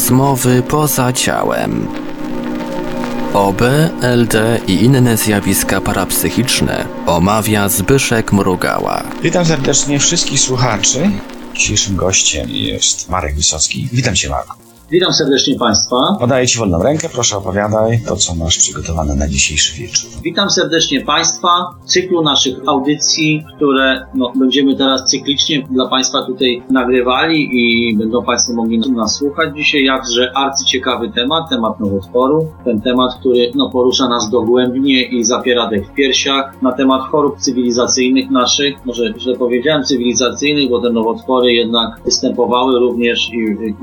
Rozmowy poza ciałem. OB, LD i inne zjawiska parapsychiczne omawia Zbyszek Mrugała. Witam serdecznie wszystkich słuchaczy. Dzisiejszym gościem jest Marek Wysocki. Witam Cię, Marku. Witam serdecznie Państwa. Podaję Ci wolną rękę, proszę opowiadaj to, co masz przygotowane na dzisiejszy wieczór. Witam serdecznie Państwa w cyklu naszych audycji, które no, będziemy teraz cyklicznie dla Państwa tutaj nagrywali i będą Państwo mogli nas słuchać dzisiaj. Jakże arcyciekawy temat, temat nowotworu. Ten temat, który no, porusza nas dogłębnie i zapiera dech w piersiach. Na temat chorób cywilizacyjnych naszych, może źle powiedziałem cywilizacyjnych, bo te nowotwory jednak występowały również i,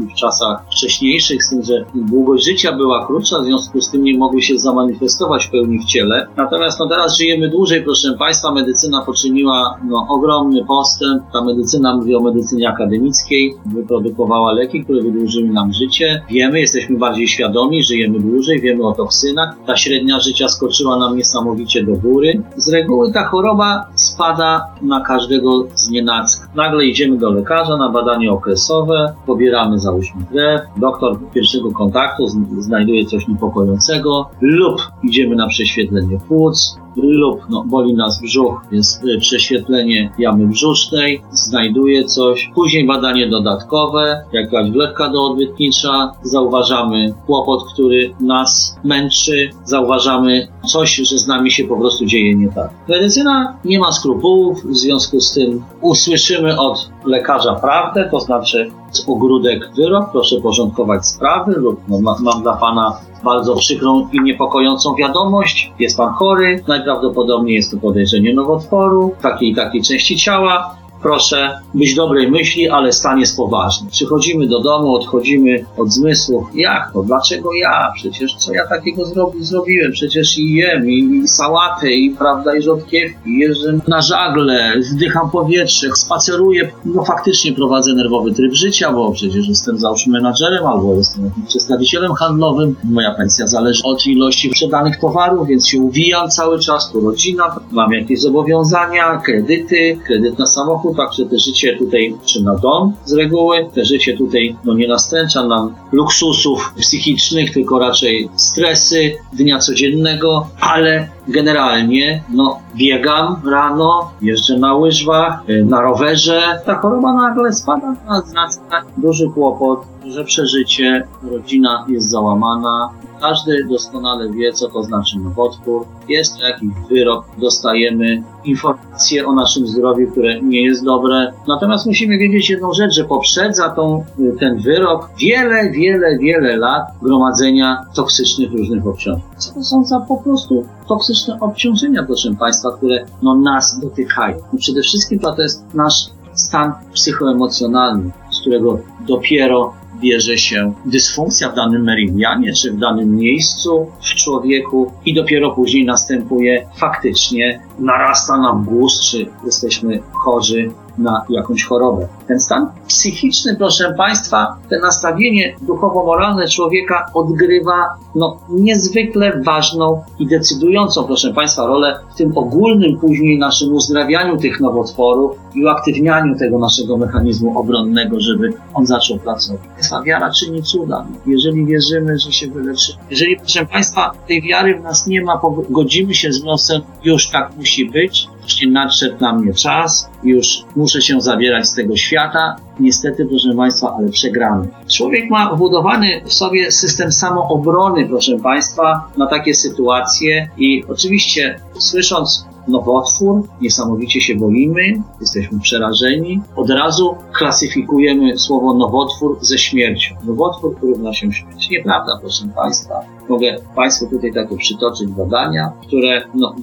i w czasach wcześniejszych wcześniejszych, z tym, że długość życia była krótsza, w związku z tym nie mogły się zamanifestować w pełni w ciele. Natomiast no teraz żyjemy dłużej, proszę Państwa, medycyna poczyniła no, ogromny postęp. Ta medycyna, mówię o medycynie akademickiej, wyprodukowała leki, które wydłużyły nam życie. Wiemy, jesteśmy bardziej świadomi, żyjemy dłużej, wiemy o toksynach. Ta średnia życia skoczyła nam niesamowicie do góry. Z reguły ta choroba spada na każdego z nienacka. Nagle idziemy do lekarza na badanie okresowe, pobieramy załóżmy krew, doktor pierwszego kontaktu znajduje coś niepokojącego lub idziemy na prześwietlenie płuc, lub no, boli nas brzuch, więc y, prześwietlenie jamy brzusznej, znajduje coś, później badanie dodatkowe, jakaś wlewka doodbytnicza, zauważamy kłopot, który nas męczy, zauważamy coś, że z nami się po prostu dzieje nie tak. Medycyna nie ma skrupułów, w związku z tym usłyszymy od lekarza prawdę, to znaczy z ogródek wyrok, proszę porządkować sprawy lub no, mam dla Pana bardzo przykrą i niepokojącą wiadomość. Jest pan chory, najprawdopodobniej jest to podejrzenie nowotworu, takiej i takiej części ciała proszę być dobrej myśli, ale stan jest poważny. Przychodzimy do domu, odchodzimy od zmysłów. Jak to? Dlaczego ja? Przecież co ja takiego zrobi, zrobiłem? Przecież i jem, i, i sałatę, i prawda, i rzodkiewki, jeżdżę na żagle, wdycham powietrze, spaceruję. No faktycznie prowadzę nerwowy tryb życia, bo przecież jestem załóżmy menadżerem albo jestem jakimś przedstawicielem handlowym. Moja pensja zależy od ilości sprzedanych towarów, więc się uwijam cały czas. Tu rodzina, mam jakieś zobowiązania, kredyty, kredyt na samochód, roku, także te życie tutaj, czy na dom z reguły, te życie tutaj no, nie nastręcza nam luksusów psychicznych, tylko raczej stresy dnia codziennego, ale generalnie no, biegam rano, jeżdżę na łyżwach, y, na rowerze. Ta choroba nagle spada na nas duży kłopot, że przeżycie, rodzina jest załamana, każdy doskonale wie, co to znaczy nowotwór. Jest to jakiś wyrok, dostajemy informacje o naszym zdrowiu, które nie jest dobre. Natomiast musimy wiedzieć jedną rzecz, że poprzedza tą, ten wyrok wiele, wiele, wiele lat gromadzenia toksycznych różnych obciążeń. Co to są za po prostu toksyczne obciążenia, proszę Państwa, które no, nas dotykają? I przede wszystkim to jest nasz stan psychoemocjonalny, z którego dopiero bierze się dysfunkcja w danym meridianie czy w danym miejscu w człowieku i dopiero później następuje faktycznie narasta nam głos, czy jesteśmy chorzy na jakąś chorobę. Ten stan psychiczny, proszę Państwa, te nastawienie duchowo-moralne człowieka odgrywa no, niezwykle ważną i decydującą, proszę Państwa, rolę w tym ogólnym później naszym uzdrawianiu tych nowotworów i uaktywnianiu tego naszego mechanizmu obronnego, żeby on zaczął pracować. Ta wiara czyni cuda. Jeżeli wierzymy, że się wyleczy, jeżeli, proszę Państwa, tej wiary w nas nie ma, godzimy się z nosem, już tak musi być, właśnie nadszedł na mnie czas, już muszę się zabierać z tego świata. Niestety, proszę Państwa, ale przegramy. Człowiek ma wbudowany w sobie system samoobrony, proszę Państwa, na takie sytuacje i oczywiście słysząc nowotwór, niesamowicie się boimy, jesteśmy przerażeni. Od razu klasyfikujemy słowo nowotwór ze śmiercią. Nowotwór równa się śmierć. Nieprawda, proszę Państwa. Mogę Państwu tutaj takie przytoczyć badania, które no,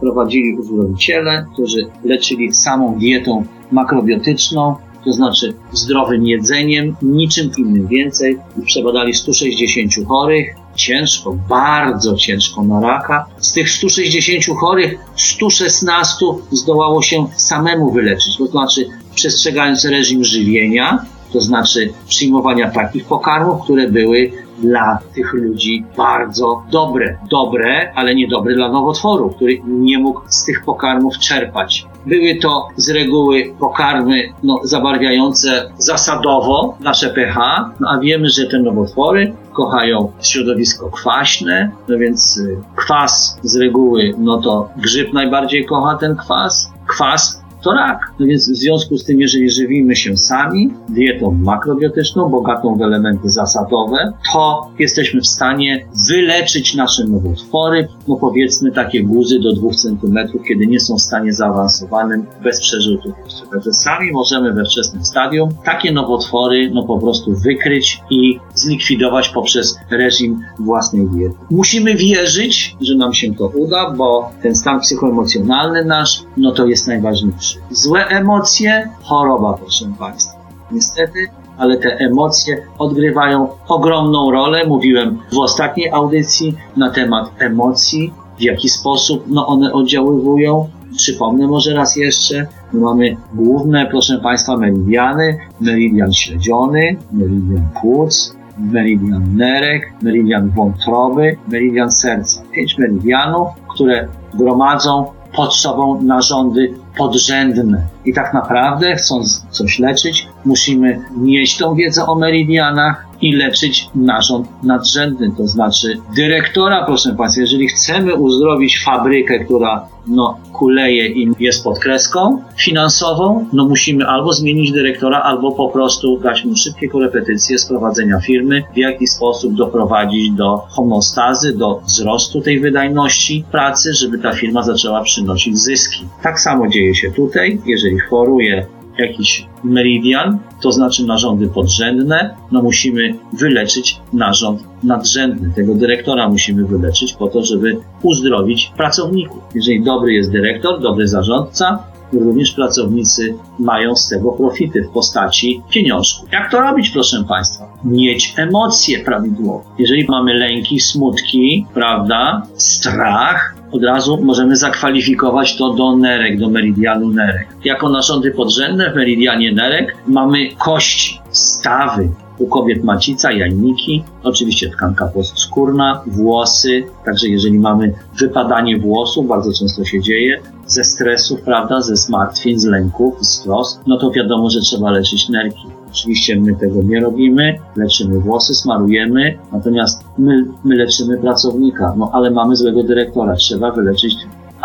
prowadzili uzdrowiciele, którzy leczyli samą dietą makrobiotyczną, to znaczy zdrowym jedzeniem, niczym innym więcej. Przebadali 160 chorych, ciężko, bardzo ciężko na raka. Z tych 160 chorych 116 zdołało się samemu wyleczyć, to znaczy przestrzegając reżim żywienia, to znaczy przyjmowania takich pokarmów, które były dla tych ludzi bardzo dobre. Dobre, ale niedobre dla nowotworu, który nie mógł z tych pokarmów czerpać. Były to z reguły pokarmy no, zabarwiające zasadowo nasze pH, no, a wiemy, że te nowotwory kochają środowisko kwaśne, no więc y, kwas z reguły, no to grzyb najbardziej kocha ten kwas. Kwas to rak. No więc w związku z tym, jeżeli żywimy się sami dietą makrobiotyczną, bogatą w elementy zasadowe, to jesteśmy w stanie wyleczyć nasze nowotwory, no powiedzmy takie guzy do 2 cm, kiedy nie są w stanie zaawansowanym, bez przerzutów. Także sami możemy we wczesnym stadium takie nowotwory no po prostu wykryć i zlikwidować poprzez reżim własnej diety. Musimy wierzyć, że nam się to uda, bo ten stan psychoemocjonalny nasz, no to jest najważniejszy. Złe emocje, choroba, proszę Państwa. Niestety, ale te emocje odgrywają ogromną rolę. Mówiłem w ostatniej audycji na temat emocji, w jaki sposób no, one oddziaływują. Przypomnę może raz jeszcze, my mamy główne, proszę Państwa, meridiany. Meridian śledziony, meridian płuc, meridian nerek, meridian wątroby, meridian serca. Pięć meridianów, które gromadzą pod sobą narządy podrzędne. I tak naprawdę, chcąc coś leczyć, musimy mieć tą wiedzę o meridianach i leczyć narząd nadrzędny, to znaczy dyrektora, proszę Państwa. Jeżeli chcemy uzdrowić fabrykę, która no, kuleje i jest pod kreską finansową, no musimy albo zmienić dyrektora, albo po prostu dać mu szybkie korepetycje sprowadzenia firmy, w jaki sposób doprowadzić do homostazy, do wzrostu tej wydajności pracy, żeby ta firma zaczęła przynosić zyski. Tak samo dzieje się tutaj. Jeżeli choruje jakiś meridian, to znaczy narządy podrzędne, no musimy wyleczyć narząd nadrzędny. Tego dyrektora musimy wyleczyć po to, żeby uzdrowić pracowników. Jeżeli dobry jest dyrektor, dobry zarządca, również pracownicy mają z tego profity w postaci pieniążków. Jak to robić, proszę Państwa? Mieć emocje prawidłowe. Jeżeli mamy lęki, smutki, prawda, strach, od razu możemy zakwalifikować to do nerek, do meridianu nerek. Jako narządy podrzędne w meridianie nerek mamy kości, stawy, u kobiet macica, jajniki, oczywiście tkanka postskórna, włosy, także jeżeli mamy wypadanie włosów, bardzo często się dzieje, ze stresów, prawda, ze zmartwień, z lęków, z trosk, no to wiadomo, że trzeba leczyć nerki. Oczywiście my tego nie robimy, leczymy włosy, smarujemy, natomiast my, my leczymy pracownika, no ale mamy złego dyrektora, trzeba wyleczyć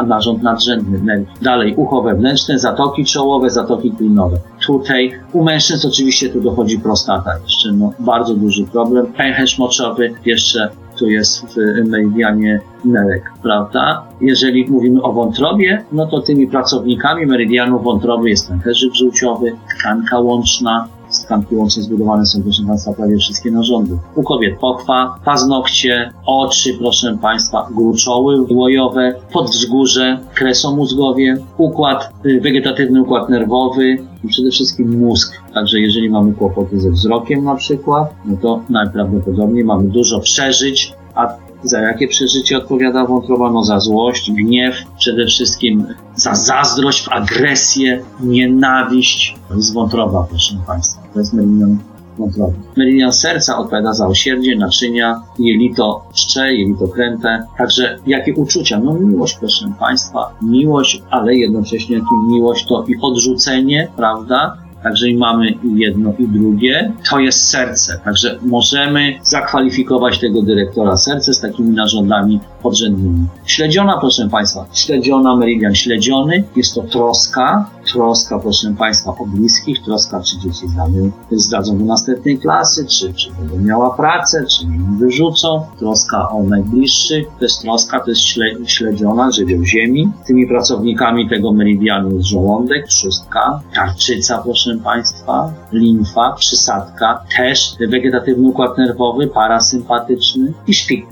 narząd nadrzędny. Dalej, ucho wewnętrzne, zatoki czołowe, zatoki klinowe. Tutaj u mężczyzn oczywiście tu dochodzi prostata jeszcze, no bardzo duży problem. Pęcherz moczowy jeszcze tu jest w meridianie nerek, prawda? Jeżeli mówimy o wątrobie, no to tymi pracownikami meridianu wątroby jest pęcherzyk żółciowy, tkanka łączna, tkanki łącznej zbudowane są, proszę Państwa, prawie wszystkie narządy. U kobiet pochwa, paznokcie, oczy, proszę Państwa, gruczoły łojowe, podwzgórze, kresomózgowie, układ, y, wegetatywny układ nerwowy i przede wszystkim mózg. Także jeżeli mamy kłopoty ze wzrokiem na przykład, no to najprawdopodobniej mamy dużo przeżyć, a za jakie przeżycie odpowiada wątroba? No za złość, gniew, przede wszystkim za zazdrość, agresję, nienawiść. To jest wątroba, proszę Państwa. To jest meridian wątroby. Meridian serca odpowiada za osierdzie, naczynia, jelito czcze, jelito kręte. Także jakie uczucia? No miłość, proszę Państwa. Miłość, ale jednocześnie miłość to i odrzucenie, prawda? Także i mamy i jedno i drugie. To jest serce. Także możemy zakwalifikować tego dyrektora serce z takimi narządami podrzędnymi. Śledziona, proszę Państwa, śledziona, meridian śledziony, jest to troska, troska, proszę Państwa, o bliskich, troska, czy dzieci zdadzą, zdadzą do następnej klasy, czy, czy będą miała pracę, czy nie wyrzucą, troska o najbliższych, to jest troska, to jest śle, śledziona, żywioł ziemi. Tymi pracownikami tego meridianu jest żołądek, trzustka, tarczyca, proszę Państwa, limfa, przysadka, też wegetatywny układ nerwowy, parasympatyczny i szpik.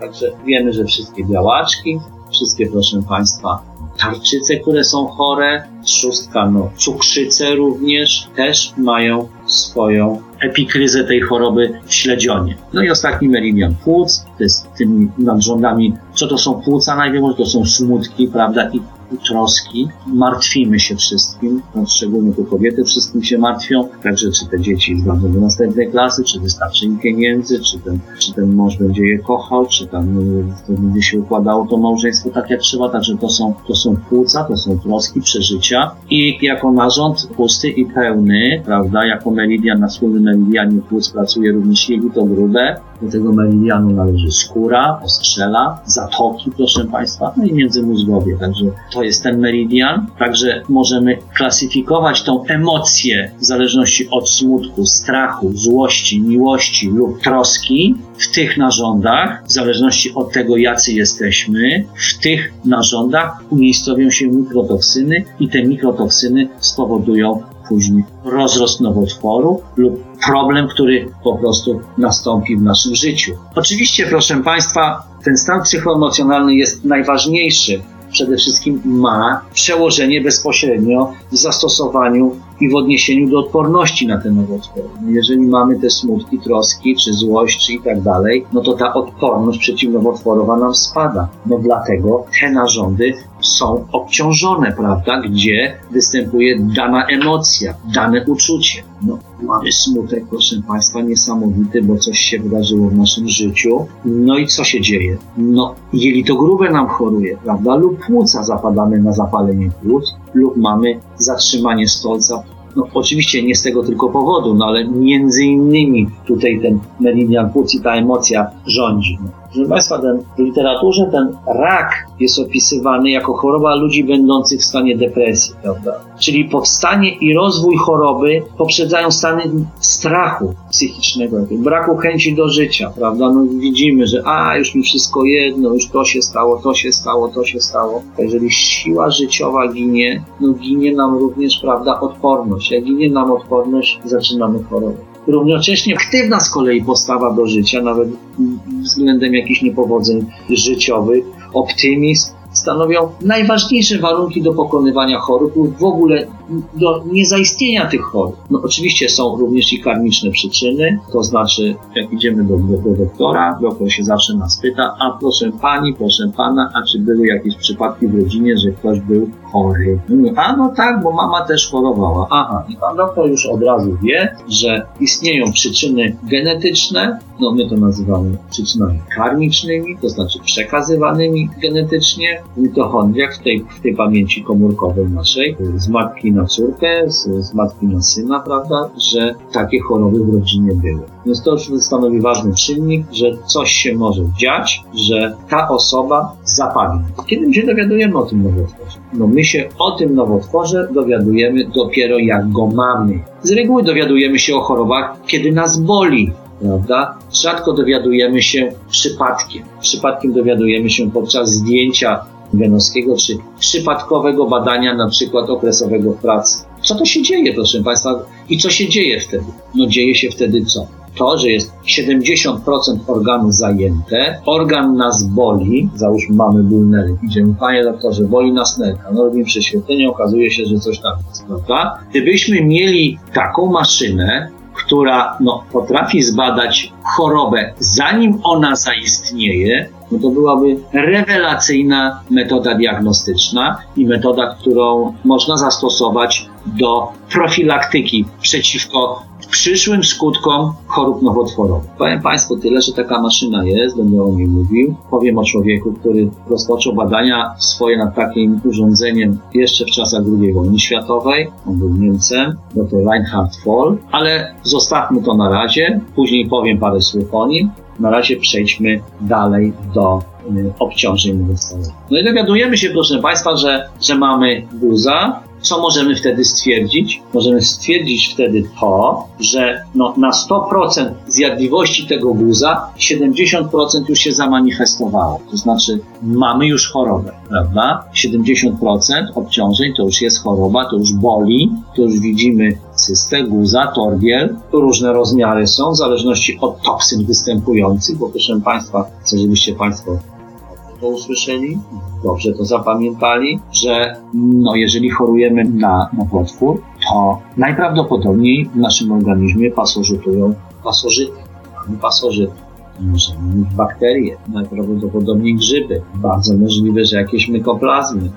Także wiemy, że wszystkie białaczki, wszystkie, proszę Państwa, tarczyce, które są chore, trzustka, no, cukrzyce również też mają swoją epikryzę tej choroby w śledzionie. No i ostatni meridian płuc, to jest tymi nadrządami, co to są płuca najwięcej, to są smutki, prawda, i troski, martwimy się wszystkim, no, szczególnie tu kobiety wszystkim się martwią, także czy te dzieci wejdą do następnej klasy, czy wystarczy im pieniędzy, czy ten, czy ten mąż będzie je kochał, czy tam y, to będzie się układało to małżeństwo tak jak trzeba, także to są, to są płuca, to są troski, przeżycia. I jako narząd pusty i pełny, prawda, jako meridian na wspólnym meridianie płuc pracuje również jelito grube, do tego meridianu należy skóra, ostrzela, zatoki, proszę Państwa, no i międzymózgowie. Także to jest ten meridian. Także możemy klasyfikować tą emocję w zależności od smutku, strachu, złości, miłości lub troski w tych narządach, w zależności od tego, jacy jesteśmy, w tych narządach umiejscowią się mikrotoksyny i te mikrotoksyny spowodują później rozrost nowotworu lub problem, który po prostu nastąpi w naszym życiu. Oczywiście, proszę Państwa, ten stan psychoemocjonalny jest najważniejszy. Przede wszystkim ma przełożenie bezpośrednio w zastosowaniu i w odniesieniu do odporności na te nowotwory. No jeżeli mamy te smutki, troski, czy złość, czy i tak dalej, no to ta odporność przeciwnowotworowa nam spada. No dlatego te narządy są obciążone, prawda, gdzie występuje dana emocja, dane uczucie. No, mamy smutek, proszę Państwa, niesamowity, bo coś się wydarzyło w naszym życiu. No i co się dzieje? No, jelito grube nam choruje, prawda, lub płuca zapadamy na zapalenie płuc, lub mamy zatrzymanie stolca, no oczywiście nie z tego tylko powodu, no ale między innymi tutaj ten meridian płuc i ta emocja rządzi. No. Proszę Państwa, ten, w literaturze ten rak jest opisywany jako choroba ludzi będących w stanie depresji, prawda? Czyli powstanie i rozwój choroby poprzedzają stany strachu psychicznego, braku chęci do życia, prawda? No widzimy, że a, już mi wszystko jedno, już to się stało, to się stało, to się stało. Jeżeli siła życiowa ginie, no ginie nam również, prawda, odporność. Jak ginie nam odporność, zaczynamy chorować. Równocześnie aktywna z kolei postawa do życia, nawet względem jakichś niepowodzeń życiowych, optymizm, stanowią najważniejsze warunki do pokonywania chorób lub w ogóle do niezaistnienia tych chorób. No oczywiście są również i karmiczne przyczyny, to znaczy jak idziemy do, do, do doktora, doktor się zawsze nas pyta, a proszę pani, proszę pana, a czy były jakieś przypadki w rodzinie, że ktoś był chory? A no tak, bo mama też chorowała. Aha, i pan doktor już od razu wie, że istnieją przyczyny genetyczne, no my to nazywamy przyczynami karmicznymi, to znaczy przekazywanymi genetycznie w mitochondriach, w tej, w tej pamięci komórkowej naszej, z matki na córkę, z, z matki na syna, prawda, że takie choroby w rodzinie były. Więc to już stanowi ważny czynnik, że coś się może dziać, że ta osoba zapadnie. Kiedy my się dowiadujemy o tym nowotworze? No my się o tym nowotworze dowiadujemy dopiero jak go mamy. Z reguły dowiadujemy się o chorobach, kiedy nas boli, prawda? Rzadko dowiadujemy się przypadkiem. Przypadkiem dowiadujemy się podczas zdjęcia genowskiego czy przypadkowego badania na przykład okresowego w pracy. Co to się dzieje, proszę Państwa? I co się dzieje wtedy? No dzieje się wtedy co? To, że jest 70% organu zajęte, organ nas boli, załóżmy mamy ból nerw, idziemy, panie doktorze, boli nas nerka, no robimy prześwietlenie, okazuje się, że coś tam jest, prawda? Gdybyśmy mieli taką maszynę, która no, potrafi zbadać chorobę, zanim ona zaistnieje, no to byłaby rewelacyjna metoda diagnostyczna i metoda, którą można zastosować do profilaktyki przeciwko przyszłym skutkom chorób nowotworowych. Powiem Państwu tyle, że taka maszyna jest, będę o niej mówił. Powiem o człowieku, który rozpoczął badania swoje nad takim urządzeniem jeszcze w czasach II wojny światowej. On był Niemcem, dr Reinhard Voll, ale zostawmy to na razie. Później powiem parę słów o nim. Na razie przejdźmy dalej do y, obciążeń. No i dowiadujemy się, proszę Państwa, że, że mamy guza, co możemy wtedy stwierdzić? Możemy stwierdzić wtedy to, że no, na 100% zjadliwości tego guza 70% już się zamanifestowało. To znaczy mamy już chorobę, prawda? 70% obciążeń to już jest choroba, to już boli, to już widzimy cystę, guza, torbiel. Różne rozmiary są w zależności od toksyn występujących, bo proszę Państwa, chcę, żebyście Państwo to usłyszeli, dobrze to zapamiętali, że no, jeżeli chorujemy na nowotwór, to najprawdopodobniej w naszym organizmie pasożytują pasożyty. Mamy pasożyty. Możemy mieć bakterie, najprawdopodobniej grzyby. Bardzo możliwe, że jakieś mykoplazmy.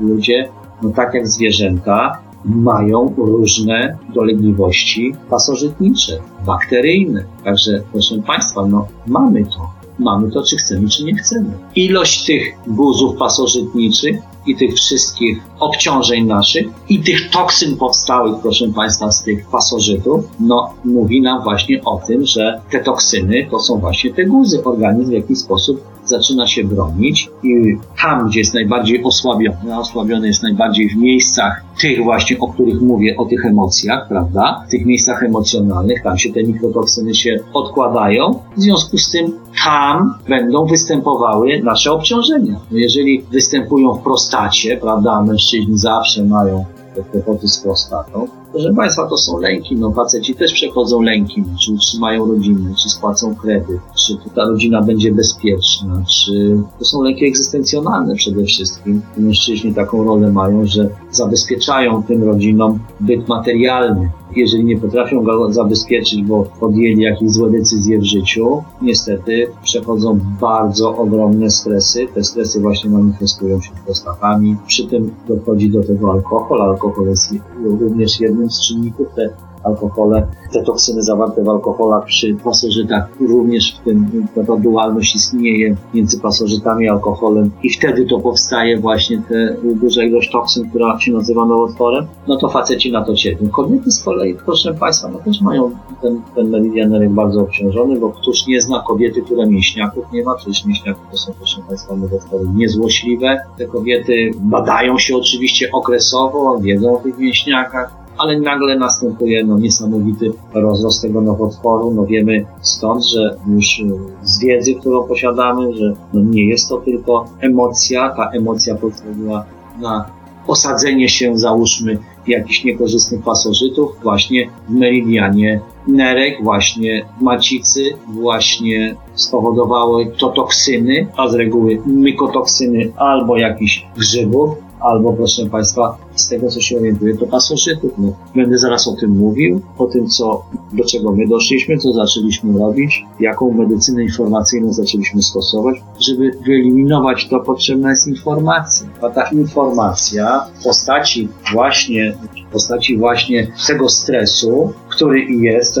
ludzie, no tak jak zwierzęta, mają różne dolegliwości pasożytnicze, bakteryjne. Także proszę Państwa, no mamy to. Mamy to, czy chcemy, czy nie chcemy. Ilość tych guzów pasożytniczych i tych wszystkich obciążeń naszych i tych toksyn powstałych, proszę Państwa, z tych pasożytów, no mówi nam właśnie o tym, że te toksyny to są właśnie te guzy. Organizm w jakiś sposób zaczyna się bronić i tam, gdzie jest najbardziej osłabiony, osłabiony jest najbardziej w miejscach tych właśnie, o których mówię, o tych emocjach, prawda? W tych miejscach emocjonalnych, tam się te mikrotoksyny się odkładają. W związku z tym tam będą występowały nasze obciążenia. No jeżeli występują w prostacie, prawda, mężczyźni zawsze mają te kłopoty z prostatą, Proszę Państwa, to są lęki. No, faceci też przechodzą lęki, czy utrzymają rodzinę, czy spłacą kredyt, czy ta rodzina będzie bezpieczna, czy to są lęki egzystencjonalne przede wszystkim. Mężczyźni taką rolę mają, że zabezpieczają tym rodzinom byt materialny. Jeżeli nie potrafią go zabezpieczyć, bo podjęli jakieś złe decyzje w życiu, niestety przechodzą bardzo ogromne stresy. Te stresy właśnie manifestują się prostatami. Przy tym dochodzi do tego alkohol. Alkohol jest również jednym jednym z czynników. Te alkohole, te toksyny zawarte w alkoholach przy pasożytach również w tym ta dualność istnieje między pasożytami a alkoholem i wtedy to powstaje właśnie te duża ilość toksyn, która się nazywa nowotworem, no to faceci na to cierpią. Kobiety z kolei, proszę Państwa, no też mają ten, ten bardzo obciążony, bo któż nie zna kobiety, które mięśniaków nie ma, przecież mięśniaków to są, proszę Państwa, nowotwory niezłośliwe. Te kobiety badają się oczywiście okresowo, wiedzą o tych mięśniakach, ale nagle następuje no, niesamowity rozrost tego nowotworu. No wiemy stąd, że już y, z wiedzy, którą posiadamy, że no, nie jest to tylko emocja, ta emocja pozwoliła na osadzenie się, załóżmy, jakichś niekorzystnych pasożytów właśnie w meridianie nerek, właśnie w macicy, właśnie spowodowały to toksyny, a z reguły mykotoksyny albo jakichś grzybów, albo proszę Państwa, z tego co się orientuję, to pasożytów. No, będę zaraz o tym mówił, o tym, co, do czego my doszliśmy, co zaczęliśmy robić, jaką medycynę informacyjną zaczęliśmy stosować, żeby wyeliminować to, potrzebna jest informacja. A ta informacja w postaci właśnie, w postaci właśnie tego stresu, który jest,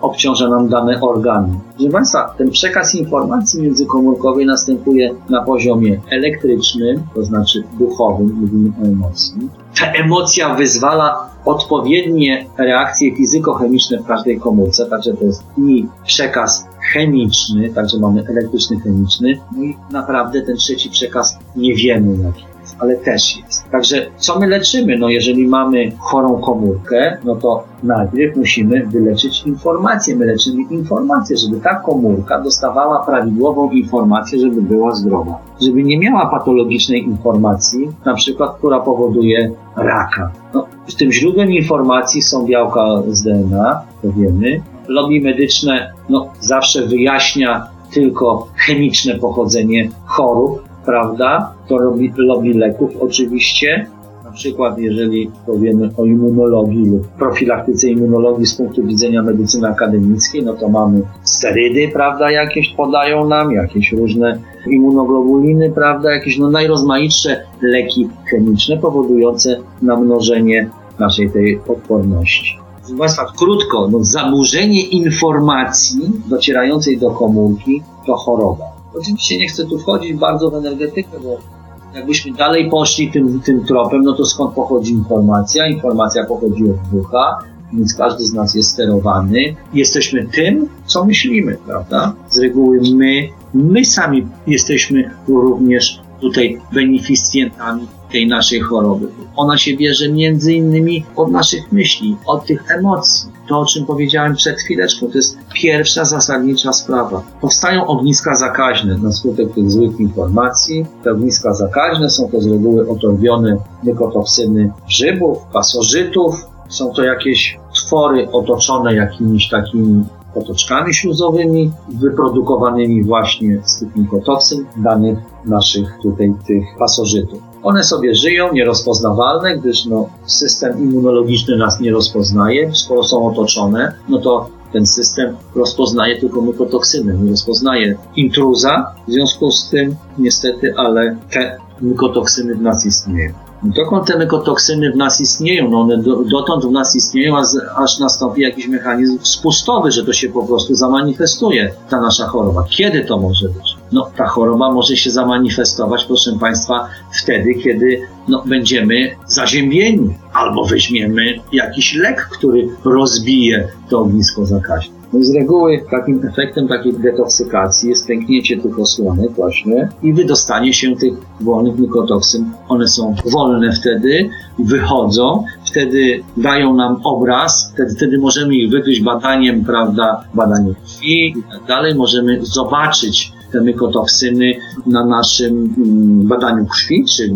obciąża nam dane organy. Proszę Państwa, ten przekaz informacji międzykomórkowej następuje na poziomie elektrycznym, to znaczy duchowym, mówimy o emocji. Ta emocja wyzwala odpowiednie reakcje fizykochemiczne w każdej komórce, także to jest i przekaz chemiczny, także mamy elektryczny, chemiczny, no i naprawdę ten trzeci przekaz nie wiemy jaki ale też jest. Także co my leczymy? No jeżeli mamy chorą komórkę, no to najpierw musimy wyleczyć informację. My leczymy informację, żeby ta komórka dostawała prawidłową informację, żeby była zdrowa. Żeby nie miała patologicznej informacji, na przykład, która powoduje raka. No, tym źródłem informacji są białka z DNA, to wiemy. Lobby medyczne no, zawsze wyjaśnia tylko chemiczne pochodzenie chorób, prawda? To robi lobby leków oczywiście. Na przykład, jeżeli powiemy o immunologii lub profilaktyce immunologii z punktu widzenia medycyny akademickiej, no to mamy sterydy, prawda, jakieś podają nam, jakieś różne immunoglobuliny, prawda, jakieś no najrozmaitsze leki chemiczne powodujące namnożenie naszej tej odporności. Proszę Państwa, krótko, no, zaburzenie informacji docierającej do komórki to choroba. Oczywiście nie chcę tu wchodzić bardzo w energetykę, bo jakbyśmy dalej poszli tym, tym tropem, no to skąd pochodzi informacja? Informacja pochodzi od ducha, więc każdy z nas jest sterowany. Jesteśmy tym, co myślimy, prawda? Z reguły my, my sami jesteśmy również tutaj beneficjentami tej naszej choroby. Ona się bierze między innymi od naszych myśli, od tych emocji. To, o czym powiedziałem przed chwileczką, to jest pierwsza zasadnicza sprawa. Powstają ogniska zakaźne na skutek tych złych informacji. Te ogniska zakaźne są to z reguły otorbione mykotoksyny grzybów, pasożytów. Są to jakieś twory otoczone jakimiś takimi potoczkami śluzowymi wyprodukowanymi właśnie z tych mikotoksyn danych naszych tutaj tych pasożytów. One sobie żyją, nierozpoznawalne, gdyż no, system immunologiczny nas nie rozpoznaje. Skoro są otoczone, no to ten system rozpoznaje tylko mykotoksynę, nie rozpoznaje intruza. W związku z tym, niestety, ale te mykotoksyny w nas istnieją. Dokąd te mykotoksyny w nas istnieją? No one do, dotąd w nas istnieją, aż, aż nastąpi jakiś mechanizm spustowy, że to się po prostu zamanifestuje, ta nasza choroba. Kiedy to może być? No, ta choroba może się zamanifestować, proszę Państwa, wtedy, kiedy no, będziemy zaziębieni, albo weźmiemy jakiś lek, który rozbije to ognisko zakaźne. No z reguły takim efektem takiej detoksykacji jest pęknięcie tych osłonek właśnie i wydostanie się tych wolnych mykotoksyn. One są wolne wtedy, wychodzą, wtedy dają nam obraz, wtedy, wtedy możemy ich wykryć badaniem, prawda, badaniem krwi i tak dalej. Możemy zobaczyć te mykotoksyny na naszym mm, badaniu krwi, czy y,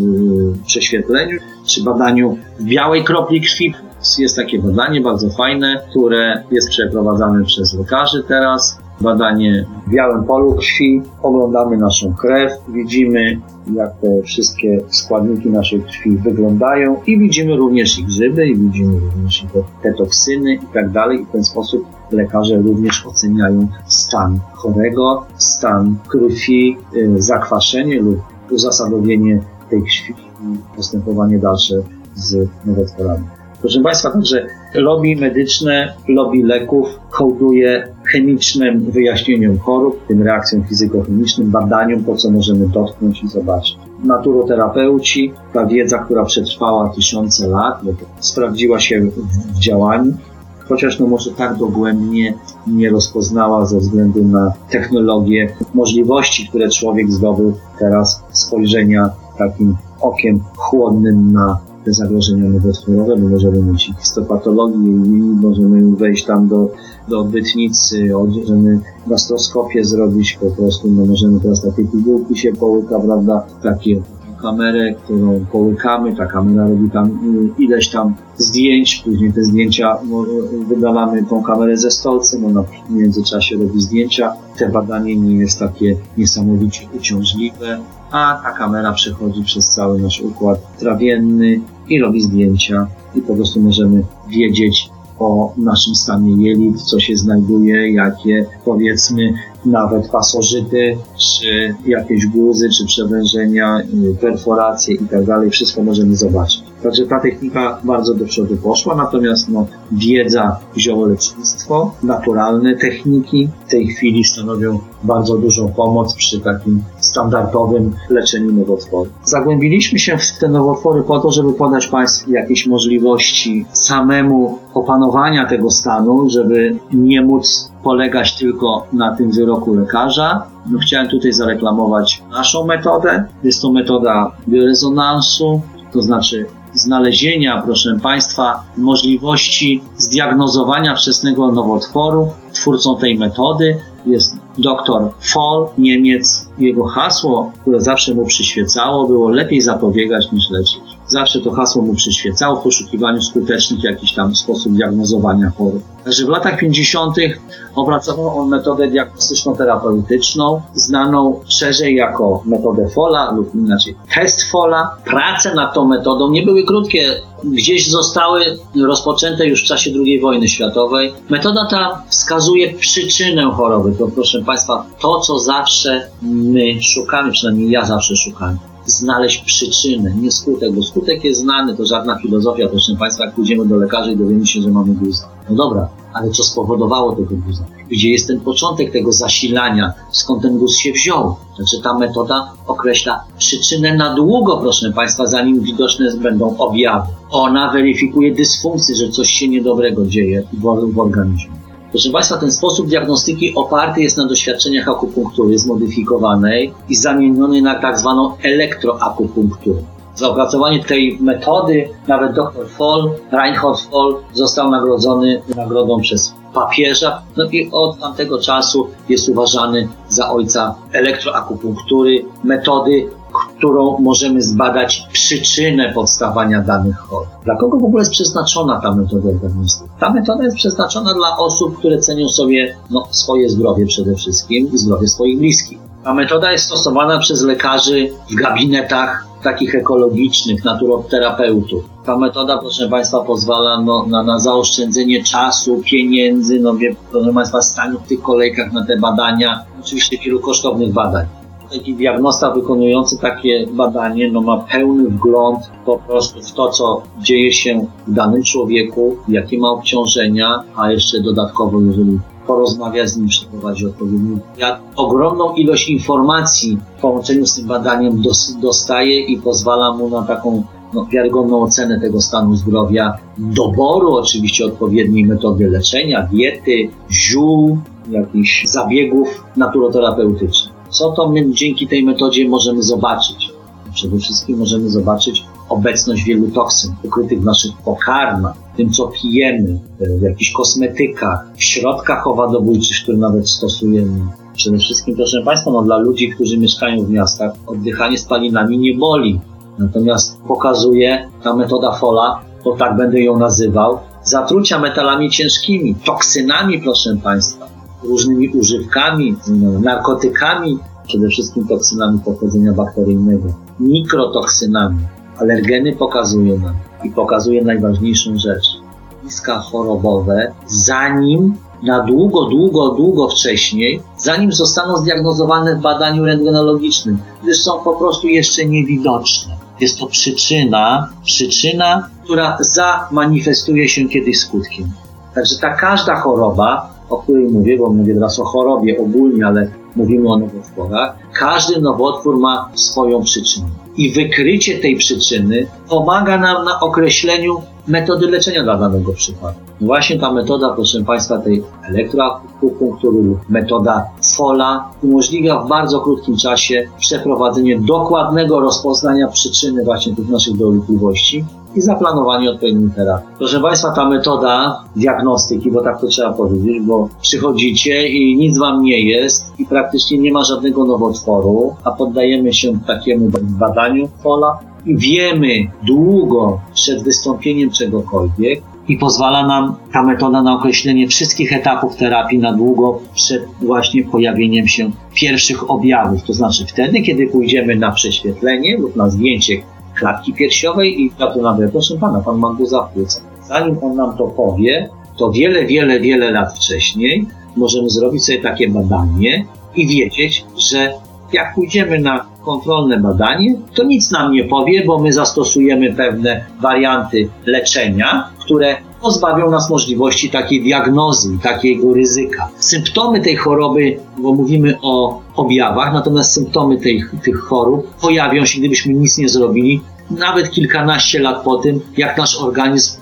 prześwietleniu, czy badaniu białej kropli krwi. Jest takie badanie bardzo fajne, które jest przeprowadzane przez lekarzy teraz. Badanie w białym polu krwi. Oglądamy naszą krew, widzimy jak te wszystkie składniki naszej krwi wyglądają i widzimy również ich grzyby, i widzimy również ich te toksyny i tak dalej. I w ten sposób lekarze również oceniają stan chorego, stan krwi, y, zakwaszenie lub uzasadnienie tej krwi i postępowanie dalsze z nowotworami. Proszę Państwa, także lobby medyczne, lobby leków hołduje chemicznym wyjaśnieniom chorób, tym reakcjom fizykochemicznym, badaniom, to co możemy dotknąć i zobaczyć. Naturoterapeuci, ta wiedza, która przetrwała tysiące lat, sprawdziła się w, w działaniu, chociaż no może tak dogłębnie nie rozpoznała ze względu na technologię, możliwości, które człowiek zdobył teraz spojrzenia takim okiem chłodnym na te zagrożenia nowotworowe, bo możemy mieć histopatologię i możemy wejść tam do, do odbytnicy, możemy gastroskopię zrobić po prostu, no możemy teraz takie pigułki się połyka, prawda, takie kamerę, którą połykamy, ta kamera robi tam y, ileś tam zdjęć, później te zdjęcia no, wydalamy tą kamerę ze stolcem, ona w międzyczasie robi zdjęcia. Te badanie nie jest takie niesamowicie uciążliwe, a ta kamera przechodzi przez cały nasz układ trawienny i robi zdjęcia i po prostu możemy wiedzieć o naszym stanie jelit, co się znajduje, jakie powiedzmy nawet pasożyty, czy jakieś guzy, czy przewężenia, y, perforacje i tak dalej, wszystko możemy zobaczyć. Także ta technika bardzo do przodu poszła, natomiast no, wiedza, ziołolecznictwo, naturalne techniki w tej chwili stanowią bardzo dużą pomoc przy takim standardowym leczeniu nowotworu. Zagłębiliśmy się w te nowotwory po to, żeby podać Państwu jakieś możliwości samemu opanowania tego stanu, żeby nie móc polegać tylko na tym wyroku lekarza. No, chciałem tutaj zareklamować naszą metodę. Jest to metoda biorezonansu, to znaczy znalezienia, proszę Państwa, możliwości zdiagnozowania wczesnego nowotworu. Twórcą tej metody jest dr Foll, Niemiec. Jego hasło, które zawsze mu przyświecało, było lepiej zapobiegać niż leczyć. Zawsze to hasło mu przyświecało w poszukiwaniu skutecznych jakichś tam sposób diagnozowania chorób. Także w latach 50. opracował on metodę diagnostyczno-terapeutyczną, znaną szerzej jako metodę Fola lub inaczej test Fola. Prace nad tą metodą nie były krótkie, gdzieś zostały rozpoczęte już w czasie II wojny światowej. Metoda ta wskazuje przyczynę choroby. To proszę Państwa, to co zawsze my szukamy, przynajmniej ja zawsze szukam znaleźć przyczynę, nie skutek, bo skutek jest znany, to żadna filozofia, proszę Państwa, jak pójdziemy do lekarzy i dowiemy się, że mamy guza. No dobra, ale co spowodowało tego guza? Gdzie jest ten początek tego zasilania? Skąd ten guz się wziął? Znaczy ta metoda określa przyczynę na długo, proszę Państwa, zanim widoczne będą objawy. Ona weryfikuje dysfunkcję, że coś się niedobrego dzieje w, w organizmie. Proszę Państwa, ten sposób diagnostyki oparty jest na doświadczeniach akupunktury zmodyfikowanej i zamienionej na tak zwaną elektroakupunkturę. Za opracowanie tej metody nawet dr Foll, Reinhold Foll, został nagrodzony nagrodą przez papieża, no i od tamtego czasu jest uważany za ojca elektroakupunktury, metody, którą możemy zbadać przyczynę powstawania danych chorób. Dla kogo w ogóle jest przeznaczona ta metoda diagnostyki? Ta metoda jest przeznaczona dla osób, które cenią sobie no, swoje zdrowie przede wszystkim i zdrowie swoich bliskich. Ta metoda jest stosowana przez lekarzy w gabinetach takich ekologicznych, naturoterapeutów. Ta metoda, proszę Państwa, pozwala no, na, na zaoszczędzenie czasu, pieniędzy, no wie, proszę Państwa, staniu w tych kolejkach na te badania, oczywiście wielu kosztownych badań. Taki diagnosta wykonujący takie badanie no ma pełny wgląd po prostu w to, co dzieje się w danym człowieku, jakie ma obciążenia, a jeszcze dodatkowo, jeżeli porozmawia z nim, przeprowadzi odpowiedni wywiad. Ogromną ilość informacji w połączeniu z tym badaniem dos dostaje i pozwala mu na taką no, wiarygodną ocenę tego stanu zdrowia, doboru oczywiście odpowiedniej metody leczenia, diety, ziół, jakichś zabiegów naturoterapeutycznych. Co to my dzięki tej metodzie możemy zobaczyć? Przede wszystkim możemy zobaczyć obecność wielu toksyn ukrytych w naszych pokarmach, w tym co pijemy, w jakichś kosmetykach, w środkach owadobójczych, które nawet stosujemy. Przede wszystkim, proszę Państwa, no, dla ludzi, którzy mieszkają w miastach, oddychanie spalinami nie boli. Natomiast pokazuje ta metoda FOLA, to tak będę ją nazywał, zatrucia metalami ciężkimi, toksynami, proszę Państwa, różnymi używkami, narkotykami, przede wszystkim toksynami pochodzenia bakteryjnego, mikrotoksynami. Alergeny pokazuje nam i pokazuje najważniejszą rzecz. Zjawiska chorobowe, zanim na długo, długo, długo wcześniej, zanim zostaną zdiagnozowane w badaniu rentgenologicznym, gdyż są po prostu jeszcze niewidoczne. Jest to przyczyna, przyczyna, która zamanifestuje się kiedyś skutkiem. Także ta każda choroba, o której mówię, bo mówię teraz o chorobie ogólnie, ale mówimy o nowotworach, każdy nowotwór ma swoją przyczynę. I wykrycie tej przyczyny pomaga nam na określeniu metody leczenia dla danego przypadku. Właśnie ta metoda, proszę Państwa, tej elektroakupunktury metoda FOLA umożliwia w bardzo krótkim czasie przeprowadzenie dokładnego rozpoznania przyczyny właśnie tych naszych dolegliwości i zaplanowanie odpowiedniej terapii. Proszę Państwa, ta metoda diagnostyki, bo tak to trzeba powiedzieć, bo przychodzicie i nic Wam nie jest i praktycznie nie ma żadnego nowotworu, a poddajemy się takiemu badaniu FOLA i wiemy długo przed wystąpieniem czegokolwiek, i pozwala nam ta metoda na określenie wszystkich etapów terapii na długo przed właśnie pojawieniem się pierwszych objawów. To znaczy wtedy, kiedy pójdziemy na prześwietlenie lub na zdjęcie klatki piersiowej i ja nawet, proszę pana, pan ma guza w płucach. Zanim on nam to powie, to wiele, wiele, wiele lat wcześniej możemy zrobić sobie takie badanie i wiedzieć, że jak pójdziemy na kontrolne badanie, to nic nam nie powie, bo my zastosujemy pewne warianty leczenia, które pozbawią nas możliwości takiej diagnozy takiego ryzyka. Symptomy tej choroby, bo mówimy o objawach, natomiast symptomy tej, tych chorób pojawią się, gdybyśmy nic nie zrobili, nawet kilkanaście lat po tym, jak nasz organizm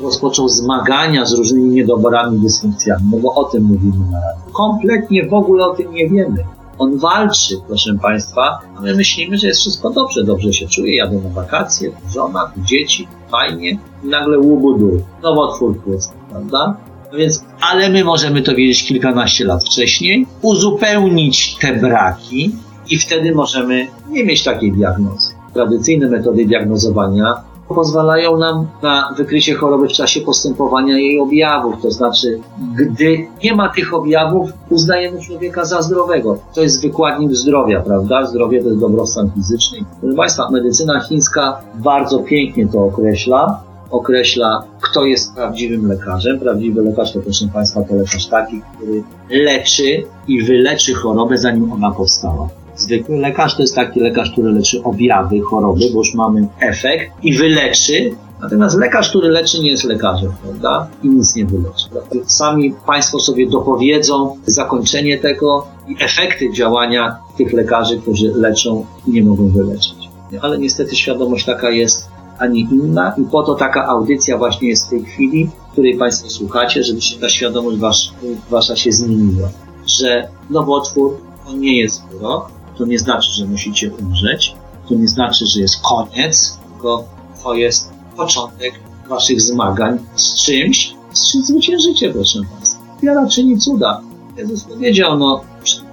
rozpoczął zmagania z różnymi niedoborami, dysfunkcjami. No bo o tym mówimy na razie. Kompletnie w ogóle o tym nie wiemy. On walczy, proszę Państwa, a my myślimy, że jest wszystko dobrze, dobrze się czuje, jadę na wakacje, żona, dzieci, fajnie, i nagle łubudu, nowotwór płuc, prawda? No więc, ale my możemy to wiedzieć kilkanaście lat wcześniej, uzupełnić te braki i wtedy możemy nie mieć takiej diagnozy. Tradycyjne metody diagnozowania pozwalają nam na wykrycie choroby w czasie postępowania jej objawów. To znaczy, gdy nie ma tych objawów, uznajemy człowieka za zdrowego. To jest wykładnik zdrowia, prawda? Zdrowie to jest dobrostan fizyczny. Proszę Państwa, medycyna chińska bardzo pięknie to określa. Określa, kto jest prawdziwym lekarzem. Prawdziwy lekarz to, proszę Państwa, to lekarz taki, który leczy i wyleczy chorobę, zanim ona powstała. Zwykły lekarz to jest taki lekarz, który leczy objawy choroby, bo już mamy efekt i wyleczy. Natomiast lekarz, który leczy, nie jest lekarzem, prawda? I nic nie wyleczy. Sami Państwo sobie dopowiedzą zakończenie tego i efekty działania tych lekarzy, którzy leczą i nie mogą wyleczyć. Ale niestety świadomość taka jest, a nie inna i po to taka audycja właśnie jest w tej chwili, której Państwo słuchacie, żeby się ta świadomość wasz, wasza się zmieniła. Że nowotwór to nie jest wyrok, to nie znaczy, że musicie umrzeć, to nie znaczy, że jest koniec, tylko to jest początek waszych zmagań z czymś, z czym zwyciężycie, proszę Państwa. Wiara czyni cuda. Jezus powiedział, no,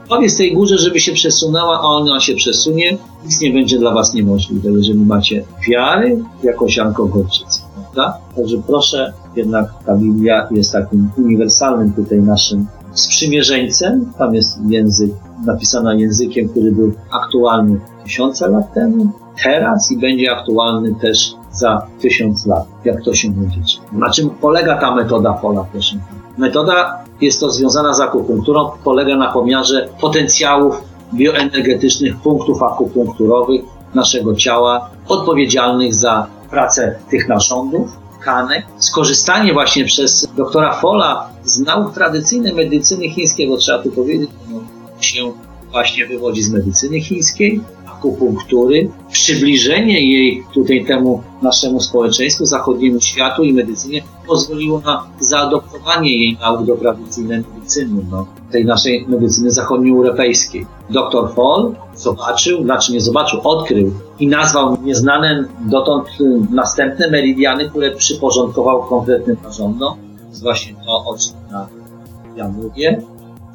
powiedz tej górze, żeby się przesunęła, a ona się przesunie, nic nie będzie dla was niemożliwe, jeżeli macie wiary jako sianko gorczycy, prawda? Także proszę, jednak ta Biblia jest takim uniwersalnym tutaj naszym sprzymierzeńcem. Tam jest język napisana językiem, który był aktualny tysiące lat temu, teraz i będzie aktualny też za tysiąc lat, jak to się będzie. Na czym polega ta metoda pola, proszę? Metoda jest to związana z akupunkturą, polega na pomiarze potencjałów bioenergetycznych punktów akupunkturowych naszego ciała, odpowiedzialnych za pracę tych narządów, Skorzystanie właśnie przez doktora Fola z nauk tradycyjnej medycyny chińskiej, bo trzeba tu powiedzieć, no, się właśnie wywodzi z medycyny chińskiej, akupunktury, przybliżenie jej tutaj temu naszemu społeczeństwu, zachodniemu światu i medycynie pozwoliło na zaadoptowanie jej nauk do tradycyjnej medycyny, no, tej naszej medycyny zachodnioeuropejskiej. Dr Fall zobaczył, znaczy nie zobaczył, odkrył i nazwał nieznane dotąd następne meridiany, które przyporządkował konkretnym narządom. To jest właśnie to, o czym ja mówię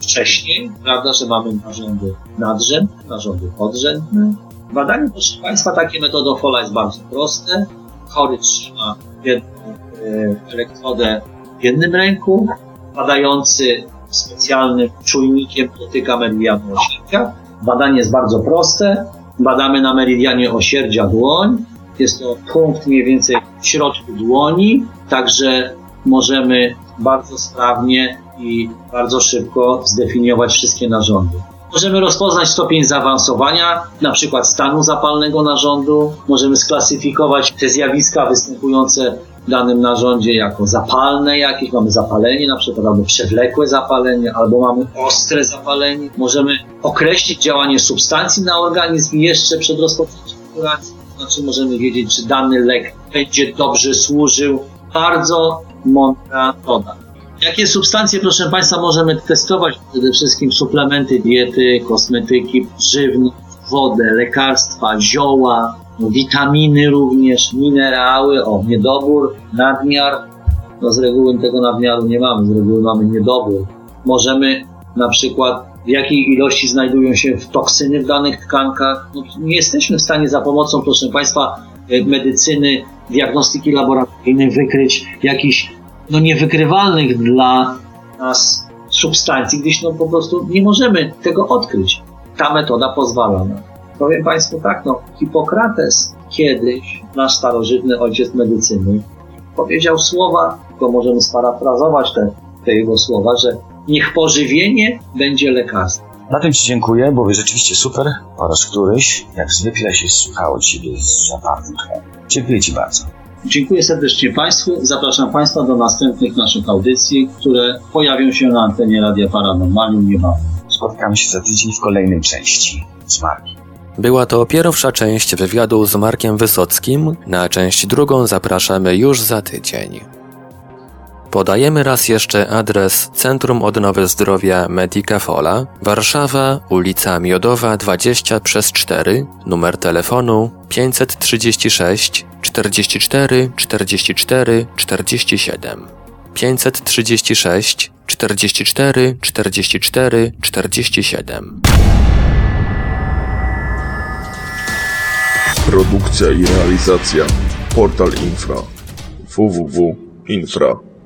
wcześniej, prawda, że mamy narządy nadrzędne, narządy podrzędne. Badanie, proszę Państwa, takie metodofola jest bardzo proste. Chory trzyma jedną e, elektrodę w jednym ręku, badający specjalnym czujnikiem dotyka meridianu osierdzia. Badanie jest bardzo proste. Badamy na meridianie osierdzia dłoń. Jest to punkt mniej więcej w środku dłoni, także możemy bardzo sprawnie i bardzo szybko zdefiniować wszystkie narządy. Możemy rozpoznać stopień zaawansowania, na przykład stanu zapalnego narządu. Możemy sklasyfikować te zjawiska występujące w danym narządzie jako zapalne jakieś, mamy zapalenie na przykład, albo przewlekłe zapalenie, albo mamy ostre zapalenie. Możemy określić działanie substancji na organizm jeszcze przed rozpoczęciem kuracji. Znaczy możemy wiedzieć, czy dany lek będzie dobrze służył. Bardzo mądra metoda. Jakie substancje, proszę Państwa, możemy testować? Przede wszystkim suplementy diety, kosmetyki, żywność, wodę, lekarstwa, zioła, witaminy również, minerały, o, niedobór, nadmiar. No z reguły tego nadmiaru nie mamy, z reguły mamy niedobór. Możemy na przykład w jakiej ilości znajdują się toksyny w danych tkankach. No, nie jesteśmy w stanie za pomocą, proszę Państwa, medycyny, diagnostyki laboratoryjnej wykryć jakichś no, niewykrywalnych dla nas substancji, gdyż no, po prostu nie możemy tego odkryć. Ta metoda pozwala na. Powiem Państwu tak, no, Hipokrates kiedyś, nasz starożytny ojciec medycyny, powiedział słowa, to możemy sparafrazować te, te jego słowa, że niech pożywienie będzie lekarstwem. Na tym Ci dziękuję, bo rzeczywiście super po raz któryś, jak zwykle się słuchało Ciebie z zapartym tchem. Dziękuję Ci bardzo. Dziękuję serdecznie Państwu. Zapraszam Państwa do następnych naszych audycji, które pojawią się na antenie Radia Paranormalium niebawem. Spotkamy się za tydzień w kolejnej części z Markiem. Była to pierwsza część wywiadu z Markiem Wysockim. Na część drugą zapraszamy już za tydzień. Podajemy raz jeszcze adres Centrum Odnowy Zdrowia Medica Fola, Warszawa, ulica Miodowa 20 przez 4, numer telefonu 536 44 44 47. 536 44 44 47. Produkcja i realizacja Portal Infra